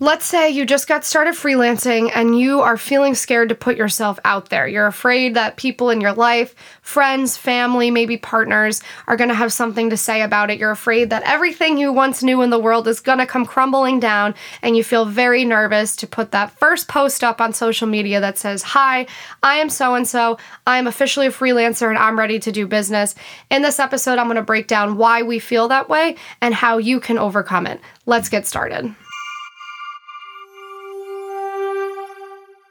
Let's say you just got started freelancing and you are feeling scared to put yourself out there. You're afraid that people in your life, friends, family, maybe partners, are going to have something to say about it. You're afraid that everything you once knew in the world is going to come crumbling down, and you feel very nervous to put that first post up on social media that says, Hi, I am so and so. I am officially a freelancer and I'm ready to do business. In this episode, I'm going to break down why we feel that way and how you can overcome it. Let's get started.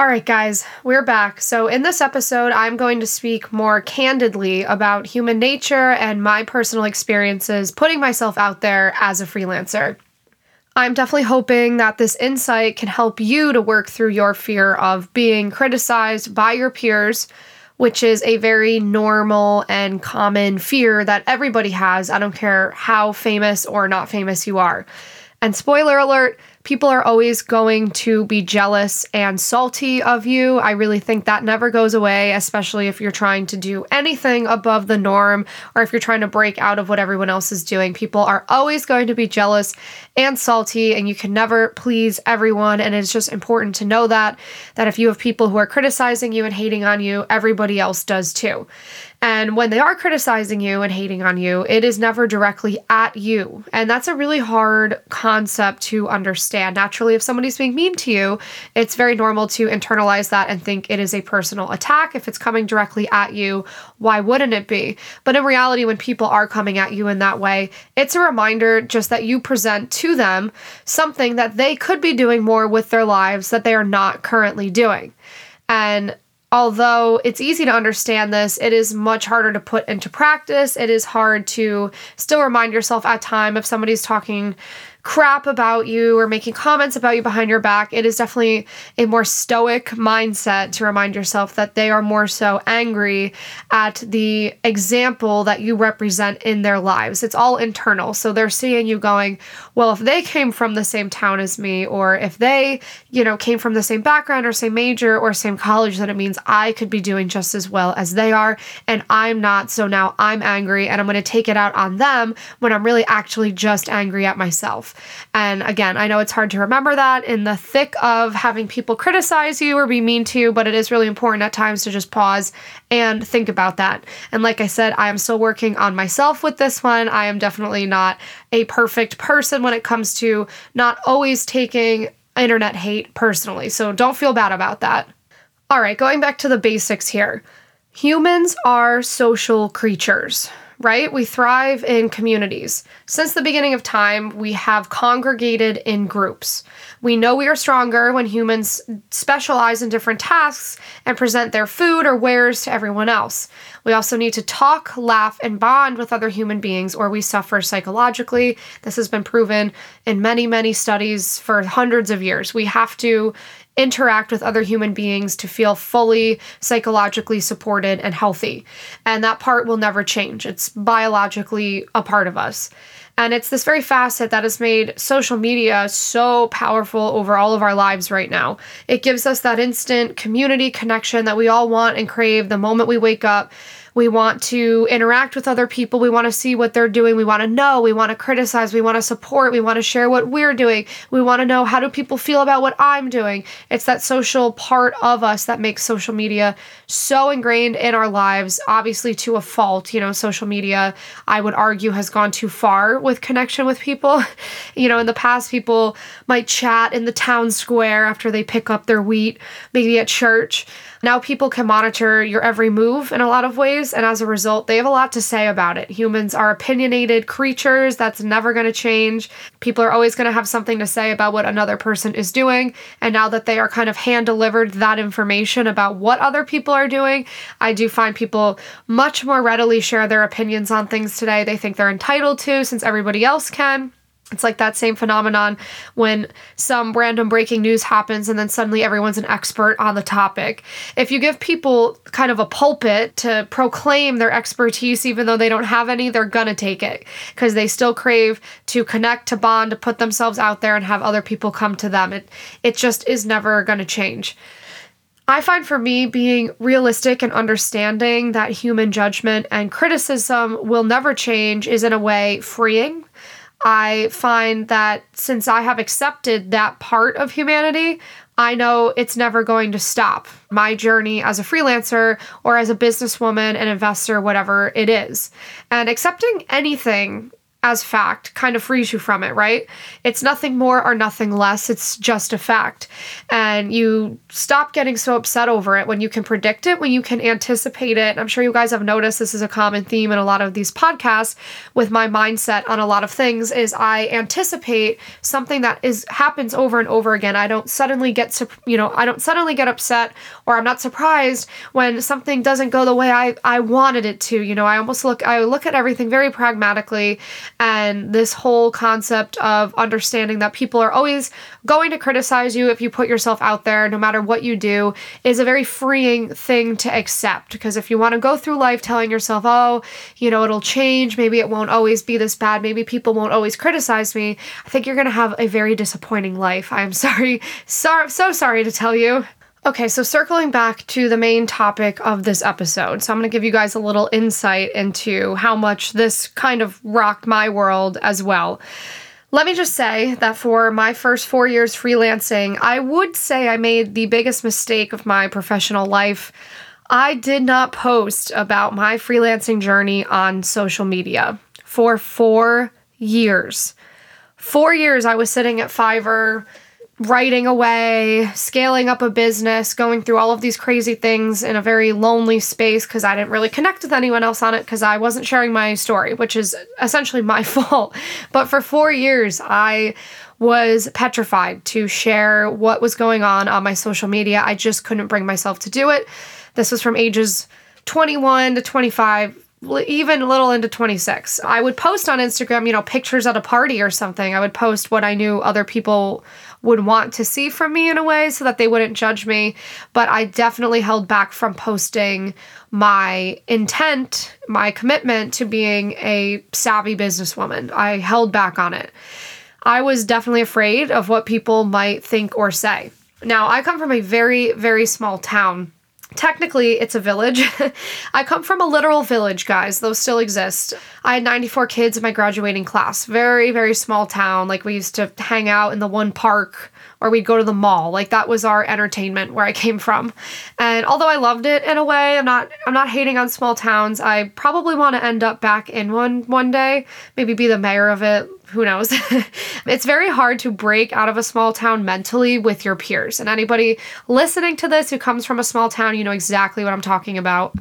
All right, guys, we're back. So, in this episode, I'm going to speak more candidly about human nature and my personal experiences putting myself out there as a freelancer. I'm definitely hoping that this insight can help you to work through your fear of being criticized by your peers, which is a very normal and common fear that everybody has. I don't care how famous or not famous you are. And spoiler alert, people are always going to be jealous and salty of you. I really think that never goes away, especially if you're trying to do anything above the norm or if you're trying to break out of what everyone else is doing. People are always going to be jealous and salty, and you can never please everyone. And it's just important to know that, that if you have people who are criticizing you and hating on you, everybody else does too. And when they are criticizing you and hating on you, it is never directly at you. And that's a really hard concept to understand. Naturally, if somebody's being mean to you, it's very normal to internalize that and think it is a personal attack. If it's coming directly at you, why wouldn't it be? But in reality, when people are coming at you in that way, it's a reminder just that you present to them something that they could be doing more with their lives that they are not currently doing. And although it's easy to understand this, it is much harder to put into practice. It is hard to still remind yourself at time if somebody's talking crap about you or making comments about you behind your back, it is definitely a more stoic mindset to remind yourself that they are more so angry at the example that you represent in their lives. It's all internal. So they're seeing you going, well, if they came from the same town as me, or if they, you know, came from the same background or same major or same college, then it means I could be doing just as well as they are. And I'm not. So now I'm angry and I'm going to take it out on them when I'm really actually just angry at myself. And again, I know it's hard to remember that in the thick of having people criticize you or be mean to you, but it is really important at times to just pause and think about that. And like I said, I am still working on myself with this one. I am definitely not a perfect person when it comes to not always taking internet hate personally. So don't feel bad about that. All right, going back to the basics here. Humans are social creatures right? We thrive in communities. Since the beginning of time, we have congregated in groups. We know we are stronger when humans specialize in different tasks and present their food or wares to everyone else. We also need to talk, laugh, and bond with other human beings, or we suffer psychologically. This has been proven in many, many studies for hundreds of years. We have to interact with other human beings to feel fully psychologically supported and healthy. And that part will never change. It's biologically a part of us. And it's this very facet that has made social media so powerful over all of our lives right now. It gives us that instant community connection that we all want and crave the moment we wake up we want to interact with other people. We want to see what they're doing. We want to know. We want to criticize. We want to support. We want to share what we're doing. We want to know how do people feel about what I'm doing. It's that social part of us that makes social media so ingrained in our lives, obviously to a fault. You know, social media, I would argue, has gone too far with connection with people. you know, in the past, people might chat in the town square after they pick up their wheat, maybe at church. Now people can monitor your every move in a lot of ways lives, and as a result, they have a lot to say about it. Humans are opinionated creatures, that's never going to change. People are always going to have something to say about what another person is doing, and now that they are kind of hand delivered that information about what other people are doing, I do find people much more readily share their opinions on things today. They think they're entitled to since everybody else can. It's like that same phenomenon when some random breaking news happens and then suddenly everyone's an expert on the topic. If you give people kind of a pulpit to proclaim their expertise, even though they don't have any, they're gonna take it because they still crave to connect, to bond, to put themselves out there and have other people come to them. It, it just is never gonna change. I find for me being realistic and understanding that human judgment and criticism will never change is in a way freeing I find that since I have accepted that part of humanity, I know it's never going to stop. My journey as a freelancer or as a businesswoman, an investor, whatever it is. And accepting anything as fact kind of frees you from it, right? It's nothing more or nothing less. It's just a fact. And you stop getting so upset over it when you can predict it, when you can anticipate it. I'm sure you guys have noticed this is a common theme in a lot of these podcasts with my mindset on a lot of things is I anticipate something that is happens over and over again. I don't suddenly get you know, I don't suddenly get upset or I'm not surprised when something doesn't go the way I I wanted it to. You know, I almost look I look at everything very pragmatically and this whole concept of understanding that people are always going to criticize you if you put yourself out there, no matter what you do, is a very freeing thing to accept. Because if you want to go through life telling yourself, oh, you know, it'll change, maybe it won't always be this bad, maybe people won't always criticize me, I think you're going to have a very disappointing life. I'm sorry, so, so sorry to tell you. Okay, so circling back to the main topic of this episode. So, I'm going to give you guys a little insight into how much this kind of rocked my world as well. Let me just say that for my first four years freelancing, I would say I made the biggest mistake of my professional life. I did not post about my freelancing journey on social media for four years. Four years I was sitting at Fiverr writing away, scaling up a business, going through all of these crazy things in a very lonely space because I didn't really connect with anyone else on it because I wasn't sharing my story, which is essentially my fault. But for four years, I was petrified to share what was going on on my social media. I just couldn't bring myself to do it. This was from ages 21 to 25 even a little into 26. I would post on Instagram, you know, pictures at a party or something. I would post what I knew other people would want to see from me in a way so that they wouldn't judge me. But I definitely held back from posting my intent, my commitment to being a savvy businesswoman. I held back on it. I was definitely afraid of what people might think or say. Now, I come from a very, very small town Technically, it's a village. I come from a literal village, guys. Those still exist. I had 94 kids in my graduating class. Very, very small town. Like, we used to hang out in the one park or we'd go to the mall. Like that was our entertainment where I came from. And although I loved it in a way, I'm not I'm not hating on small towns. I probably want to end up back in one one day, maybe be the mayor of it, who knows? it's very hard to break out of a small town mentally with your peers. And anybody listening to this who comes from a small town, you know exactly what I'm talking about.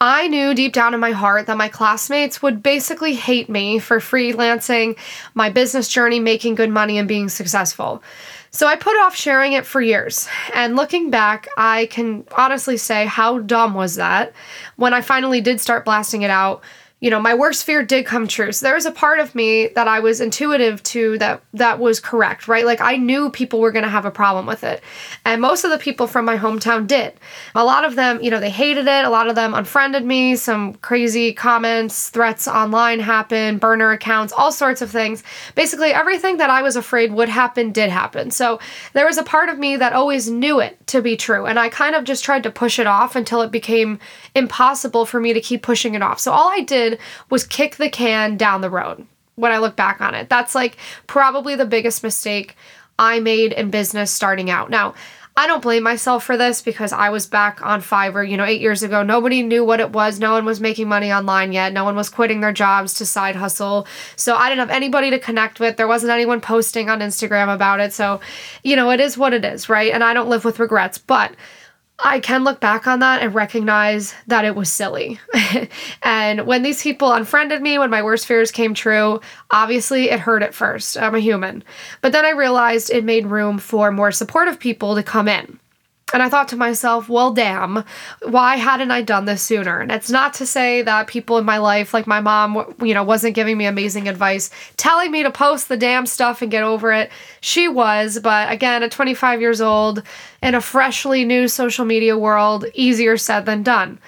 I knew deep down in my heart that my classmates would basically hate me for freelancing, my business journey, making good money, and being successful. So I put off sharing it for years. And looking back, I can honestly say, how dumb was that? When I finally did start blasting it out, you know, my worst fear did come true. So there was a part of me that I was intuitive to that that was correct, right? Like I knew people were going to have a problem with it. And most of the people from my hometown did. A lot of them, you know, they hated it. A lot of them unfriended me. Some crazy comments, threats online happened, burner accounts, all sorts of things. Basically, everything that I was afraid would happen did happen. So there was a part of me that always knew it to be true. And I kind of just tried to push it off until it became impossible for me to keep pushing it off. So all I did did was kick the can down the road when I look back on it. That's like probably the biggest mistake I made in business starting out. Now, I don't blame myself for this because I was back on Fiverr, you know, eight years ago. Nobody knew what it was. No one was making money online yet. No one was quitting their jobs to side hustle. So I didn't have anybody to connect with. There wasn't anyone posting on Instagram about it. So, you know, it is what it is, right? And I don't live with regrets. But I can look back on that and recognize that it was silly. and when these people unfriended me, when my worst fears came true, obviously it hurt at first. I'm a human. But then I realized it made room for more supportive people to come in. And I thought to myself, well, damn, why hadn't I done this sooner? And it's not to say that people in my life, like my mom, you know, wasn't giving me amazing advice, telling me to post the damn stuff and get over it. She was, but again, at 25 years old, in a freshly new social media world, easier said than done.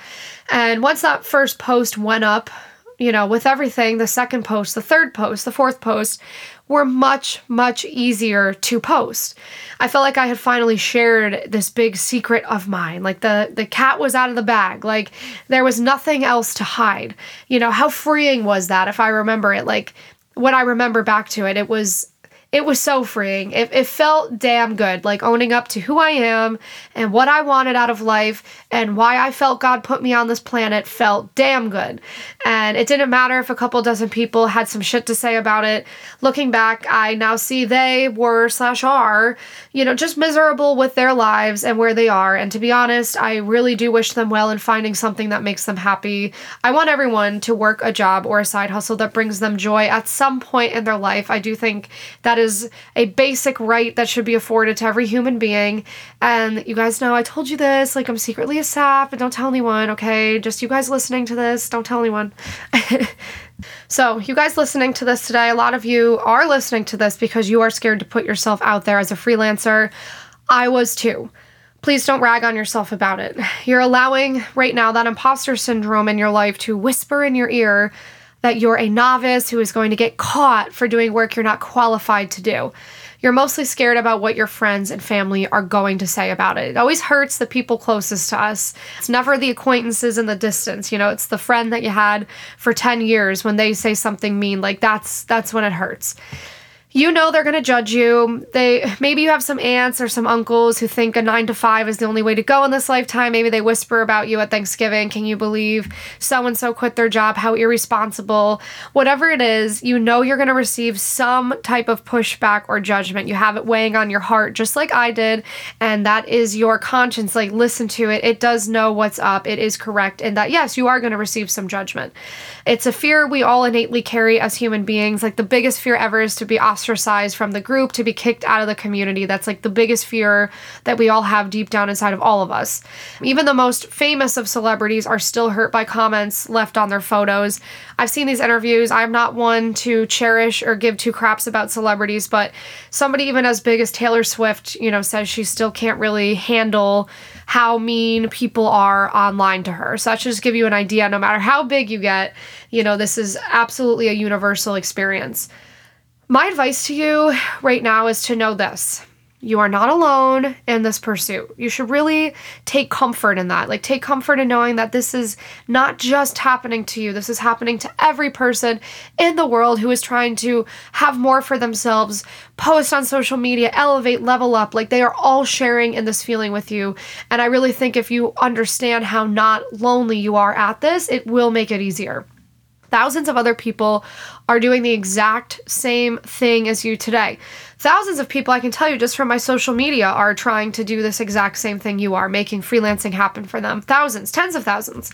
And once that first post went up, you know, with everything, the second post, the third post, the fourth post, were much, much easier to post. I felt like I had finally shared this big secret of mine. Like the, the cat was out of the bag. Like there was nothing else to hide. You know, how freeing was that if I remember it? Like when I remember back to it, it was it was so freeing. It, it felt damn good, like owning up to who I am and what I wanted out of life and why I felt God put me on this planet felt damn good. And it didn't matter if a couple dozen people had some shit to say about it. Looking back, I now see they were slash are, you know, just miserable with their lives and where they are. And to be honest, I really do wish them well in finding something that makes them happy. I want everyone to work a job or a side hustle that brings them joy at some point in their life. I do think that is is a basic right that should be afforded to every human being. And you guys know I told you this, like I'm secretly a sap, but don't tell anyone, okay? Just you guys listening to this, don't tell anyone. so, you guys listening to this today, a lot of you are listening to this because you are scared to put yourself out there as a freelancer. I was too please don't rag on yourself about it. You're allowing right now that imposter syndrome in your life to whisper in your ear that you're a novice who is going to get caught for doing work you're not qualified to do. You're mostly scared about what your friends and family are going to say about it. It always hurts the people closest to us. It's never the acquaintances in the distance, you know, it's the friend that you had for 10 years when they say something mean, like that's that's when it hurts you know they're going to judge you. They maybe you have some aunts or some uncles who think a 9 to 5 is the only way to go in this lifetime. Maybe they whisper about you at Thanksgiving, can you believe so and so quit their job? How irresponsible. Whatever it is, you know you're going to receive some type of pushback or judgment. You have it weighing on your heart just like I did, and that is your conscience. Like listen to it. It does know what's up. It is correct and that yes, you are going to receive some judgment. It's a fear we all innately carry as human beings. Like the biggest fear ever is to be ostracized from the group, to be kicked out of the community. That's like the biggest fear that we all have deep down inside of all of us. Even the most famous of celebrities are still hurt by comments left on their photos. I've seen these interviews. I'm not one to cherish or give two craps about celebrities, but somebody even as big as Taylor Swift, you know, says she still can't really handle how mean people are online to her. So that should just give you an idea. No matter how big you get, you know, this is absolutely a universal experience. My advice to you right now is to know this you are not alone in this pursuit. You should really take comfort in that. Like, take comfort in knowing that this is not just happening to you, this is happening to every person in the world who is trying to have more for themselves, post on social media, elevate, level up. Like, they are all sharing in this feeling with you. And I really think if you understand how not lonely you are at this, it will make it easier. Thousands of other people are doing the exact same thing as you today. Thousands of people, I can tell you just from my social media, are trying to do this exact same thing you are, making freelancing happen for them. Thousands, tens of thousands.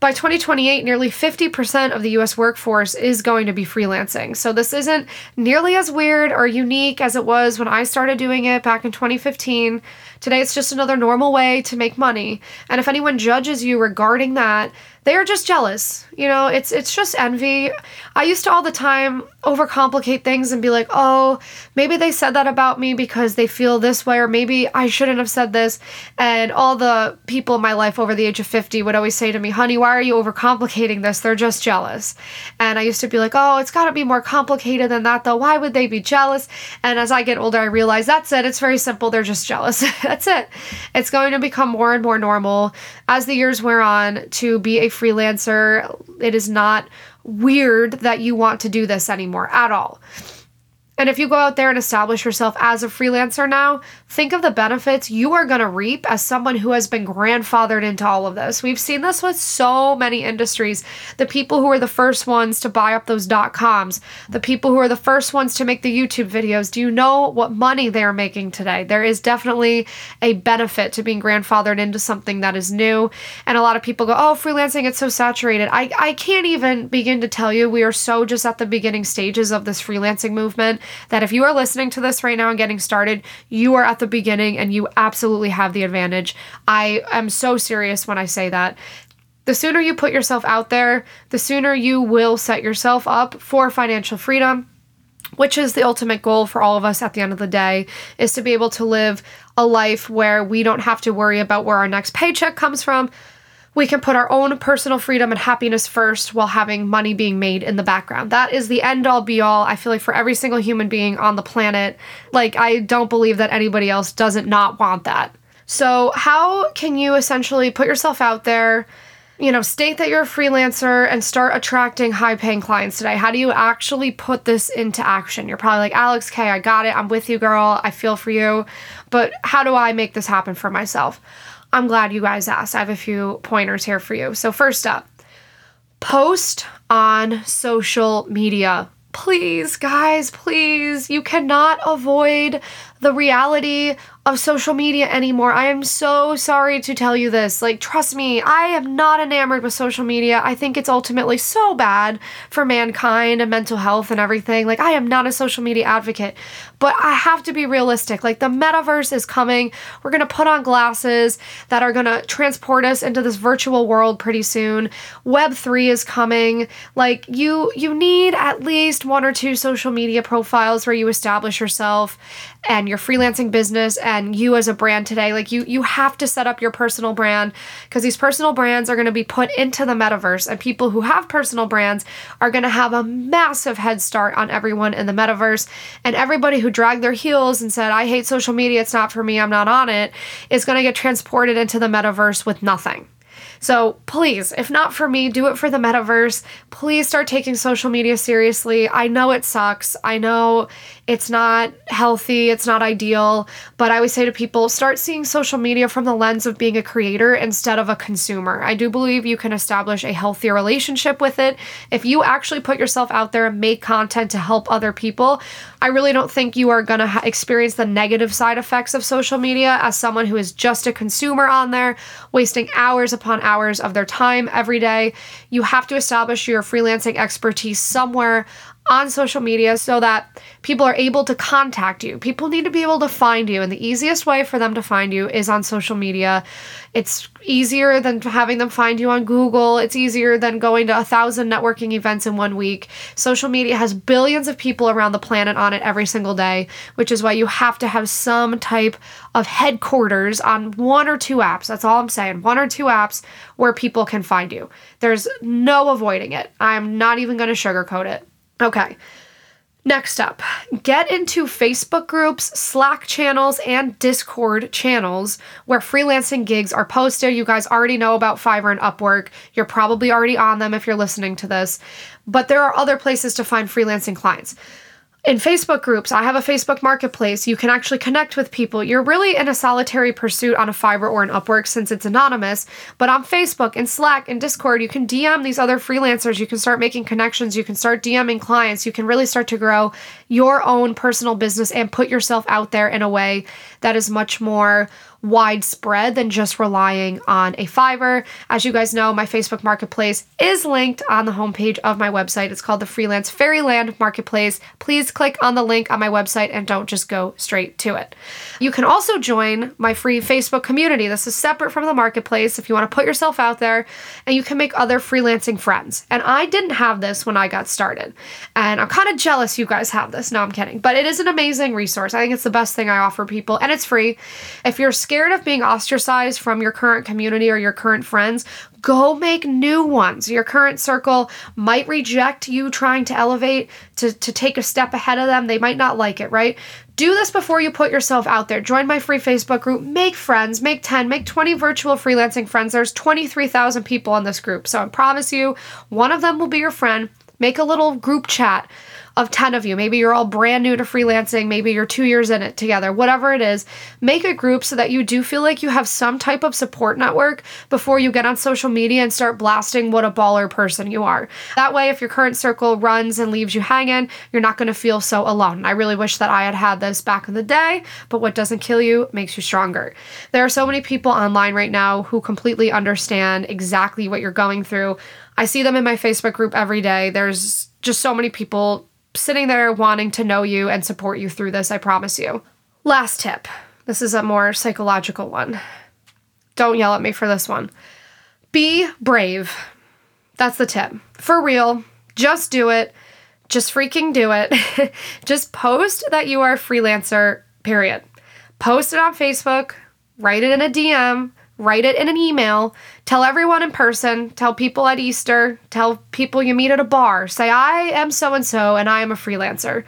By 2028, nearly 50% of the US workforce is going to be freelancing. So this isn't nearly as weird or unique as it was when I started doing it back in 2015. Today, it's just another normal way to make money. And if anyone judges you regarding that, they are just jealous. You know, it's it's just envy. I used to all the time overcomplicate things and be like, "Oh, maybe they said that about me because they feel this way or maybe I shouldn't have said this." And all the people in my life over the age of 50 would always say to me, "Honey, why are you overcomplicating this? They're just jealous." And I used to be like, "Oh, it's got to be more complicated than that though. Why would they be jealous?" And as I get older, I realize that's it. It's very simple. They're just jealous. that's it. It's going to become more and more normal as the years wear on to be a freelancer. It is not weird that you want to do this anymore at all. And if you go out there and establish yourself as a freelancer now, think of the benefits you are going to reap as someone who has been grandfathered into all of this. We've seen this with so many industries. The people who are the first ones to buy up those dot coms, the people who are the first ones to make the YouTube videos. Do you know what money they're making today? There is definitely a benefit to being grandfathered into something that is new. And a lot of people go, oh, freelancing, it's so saturated. I, I can't even begin to tell you, we are so just at the beginning stages of this freelancing movement that if you are listening to this right now and getting started, you are at the beginning and you absolutely have the advantage. I am so serious when I say that. The sooner you put yourself out there, the sooner you will set yourself up for financial freedom which is the ultimate goal for all of us at the end of the day is to be able to live a life where we don't have to worry about where our next paycheck comes from we can put our own personal freedom and happiness first while having money being made in the background. That is the end all be all. I feel like for every single human being on the planet, like I don't believe that anybody else doesn't not want that. So, how can you essentially put yourself out there? you know, state that you're a freelancer and start attracting high paying clients today? How do you actually put this into action? You're probably like, Alex K, I got it. I'm with you, girl. I feel for you. But how do I make this happen for myself? I'm glad you guys asked. I have a few pointers here for you. So, first up, post on social media. Please, guys, please. You cannot avoid the reality of social media anymore. I am so sorry to tell you this. Like, trust me, I am not enamored with social media. I think it's ultimately so bad for mankind and mental health and everything. Like, I am not a social media advocate, but I have to be realistic. Like, the metaverse is coming. We're going to put on glasses that are going to transport us into this virtual world pretty soon. Web3 is coming. Like, you you need at least one or two social media profiles where you establish yourself and your freelancing business and you as a brand today like you you have to set up your personal brand because these personal brands are going to be put into the metaverse and people who have personal brands are going to have a massive head start on everyone in the metaverse. And everybody who dragged their heels and said I hate social media it's not for me I'm not on it is going to get transported into the metaverse with nothing so please, if not for me, do it for the metaverse. Please start taking social media seriously. I know it sucks. I know it's not healthy, it's not ideal, but I always say to people start seeing social media from the lens of being a creator instead of a consumer. I do believe you can establish a healthier relationship with it if you actually put yourself out there and make content to help other people. I really don't think you are going to ha- experience the negative side effects of social media as someone who is just a consumer on there, wasting hours upon hours of their time every day. You have to establish your freelancing expertise somewhere on social media so that people are able to contact you. People need to be able to find you, and the easiest way for them to find you is on social media. It's easier than having them find you on Google. It's easier than going to a thousand networking events in one week. Social media has billions of people around the planet on it every single day, which is why you have to have some type of headquarters on one or two apps. That's all I'm saying. One or two apps where people can find you. There's no avoiding it. I'm not even going to sugarcoat it. Okay. Next up, get into Facebook groups, Slack channels, and Discord channels where freelancing gigs are posted. You guys already know about Fiverr and Upwork. You're probably already on them if you're listening to this, but there are other places to find freelancing clients in Facebook groups, I have a Facebook marketplace. You can actually connect with people. You're really in a solitary pursuit on a Fiverr or an Upwork since it's anonymous. But on Facebook and Slack and Discord, you can DM these other freelancers. You can start making connections. You can start DMing clients. You can really start to grow your own personal business and put yourself out there in a way that is much more widespread than just relying on a Fiverr. As you guys know, my Facebook Marketplace is linked on the homepage of my website. It's called the Freelance Fairyland Marketplace. Please click on the link on my website and don't just go straight to it. You can also join my free Facebook community. This is separate from the marketplace if you want to put yourself out there and you can make other freelancing friends. And I didn't have this when I got started. And I'm kind of jealous you guys have this. No, I'm kidding. But it is an amazing resource. I think it's the best thing I offer people and it's free. If you're scared of being ostracized from your current community or your current friends, go make new ones. Your current circle might reject you trying to elevate, to, to take a step ahead of them. They might not like it, right? Do this before you put yourself out there. Join my free Facebook group. Make friends. Make 10, make 20 virtual freelancing friends. There's 23,000 people in this group. So I promise you, one of them will be your friend. Make a little group chat of 10 of you. Maybe you're all brand new to freelancing. Maybe you're two years in it together. Whatever it is, make a group so that you do feel like you have some type of support network before you get on social media and start blasting what a baller person you are. That way, if your current circle runs and leaves you hanging, you're not going to feel so alone. I really wish that I had had this back in the day, but what doesn't kill you makes you stronger. There are so many people online right now who completely understand exactly what you're going through. I see them in my Facebook group every day. There's just so many people sitting there wanting to know you and support you through this, I promise you. Last tip this is a more psychological one. Don't yell at me for this one. Be brave. That's the tip. For real, just do it. Just freaking do it. just post that you are a freelancer, period. Post it on Facebook, write it in a DM, write it in an email, tell everyone in person, tell people at Easter, tell people you meet at a bar, say, I am so and so and I am a freelancer.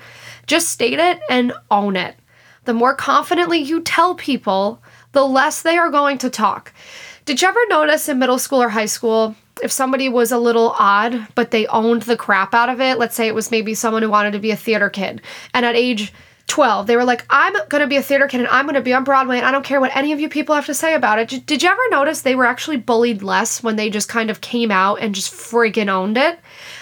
Just state it and own it. The more confidently you tell people, the less they are going to talk. Did you ever notice in middle school or high school if somebody was a little odd, but they owned the crap out of it? Let's say it was maybe someone who wanted to be a theater kid, and at age 12, they were like, I'm going to be a theater kid and I'm going to be on Broadway and I don't care what any of you people have to say about it. Did you ever notice they were actually bullied less when they just kind of came out and just freaking owned it?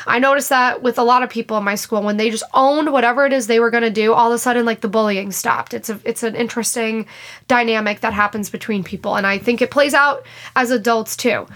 I noticed that with a lot of people in my school when they just owned whatever it is they were going to do, all of a sudden like the bullying stopped. It's a it's an interesting dynamic that happens between people and I think it plays out as adults too.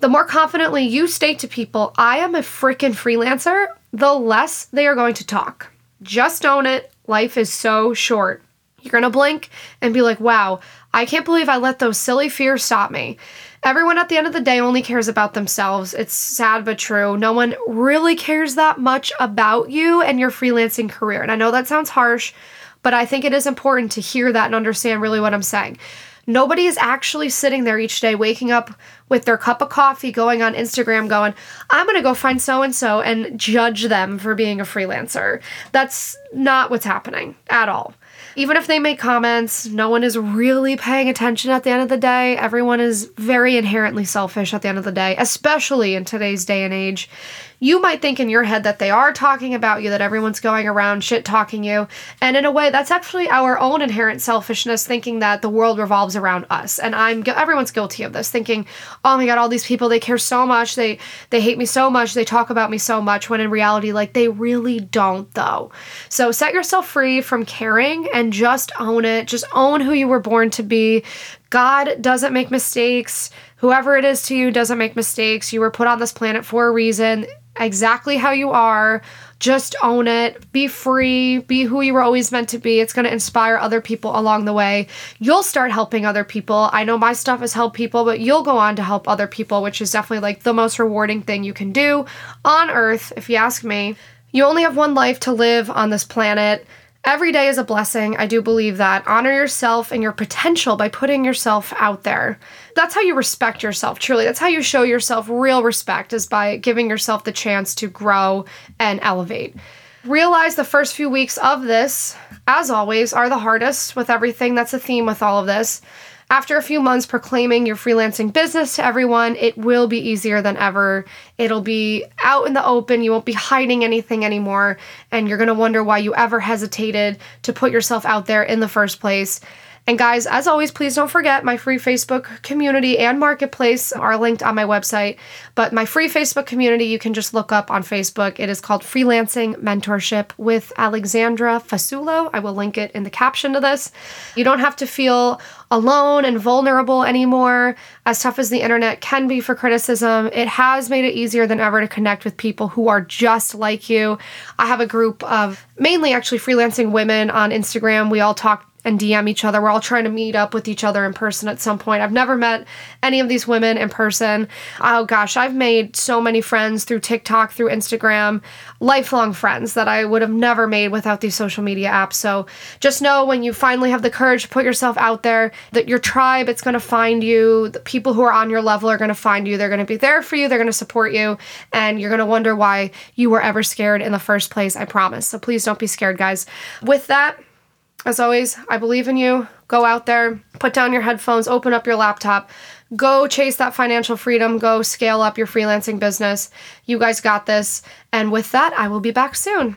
The more confidently you state to people, I am a freaking freelancer, the less they are going to talk. Just own it Life is so short. You're going to blink and be like, wow, I can't believe I let those silly fears stop me. Everyone at the end of the day only cares about themselves. It's sad but true. No one really cares that much about you and your freelancing career. And I know that sounds harsh, but I think it is important to hear that and understand really what I'm saying. Nobody is actually sitting there each day, waking up with their cup of coffee, going on Instagram, going, I'm going to go find so and so and judge them for being a freelancer. That's not what's happening at all. Even if they make comments, no one is really paying attention at the end of the day. Everyone is very inherently selfish at the end of the day, especially in today's day and age you might think in your head that they are talking about you, that everyone's going around shit talking you. And in a way, that's actually our own inherent selfishness, thinking that the world revolves around us. And I'm everyone's guilty of this, thinking, oh my god, all these people they care so much, they they hate me so much, they talk about me so much. When in reality, like they really don't, though. So set yourself free from caring and just own it. Just own who you were born to be. God doesn't make mistakes. Whoever it is to you doesn't make mistakes. You were put on this planet for a reason exactly how you are. Just own it. Be free. Be who you were always meant to be. It's going to inspire other people along the way. You'll start helping other people. I know my stuff has helped people, but you'll go on to help other people, which is definitely like the most rewarding thing you can do on earth, if you ask me. You only have one life to live on this planet. Every day is a blessing. I do believe that. Honor yourself and your potential by putting yourself out there. That's how you respect yourself, truly. That's how you show yourself real respect, is by giving yourself the chance to grow and elevate. Realize the first few weeks of this, as always, are the hardest with everything. That's a theme with all of this. After a few months proclaiming your freelancing business to everyone, it will be easier than ever. It'll be out in the open. You won't be hiding anything anymore. And you're going to wonder why you ever hesitated to put yourself out there in the first place. And guys, as always, please don't forget my free Facebook community and marketplace are linked on my website. But my free Facebook community, you can just look up on Facebook. It is called Freelancing Mentorship with Alexandra Fasulo. I will link it in the caption to this. You don't have to feel alone and vulnerable anymore. As tough as the internet can be for criticism, it has made it easier than ever to connect with people who are just like you. I have a group of mainly actually freelancing women on Instagram. We all talk and DM each other. We're all trying to meet up with each other in person at some point. I've never met any of these women in person. Oh gosh, I've made so many friends through TikTok, through Instagram, lifelong friends that I would have never made without these social media apps. So just know when you finally have the courage to put yourself out there that your tribe it's going to find you. The people who are on your level are going to find you. They're going to be there for you. They're going to support you and you're going to wonder why you were ever scared in the first place. I promise. So please don't be scared, guys. With that, as always, I believe in you. Go out there, put down your headphones, open up your laptop, go chase that financial freedom, go scale up your freelancing business. You guys got this. And with that, I will be back soon.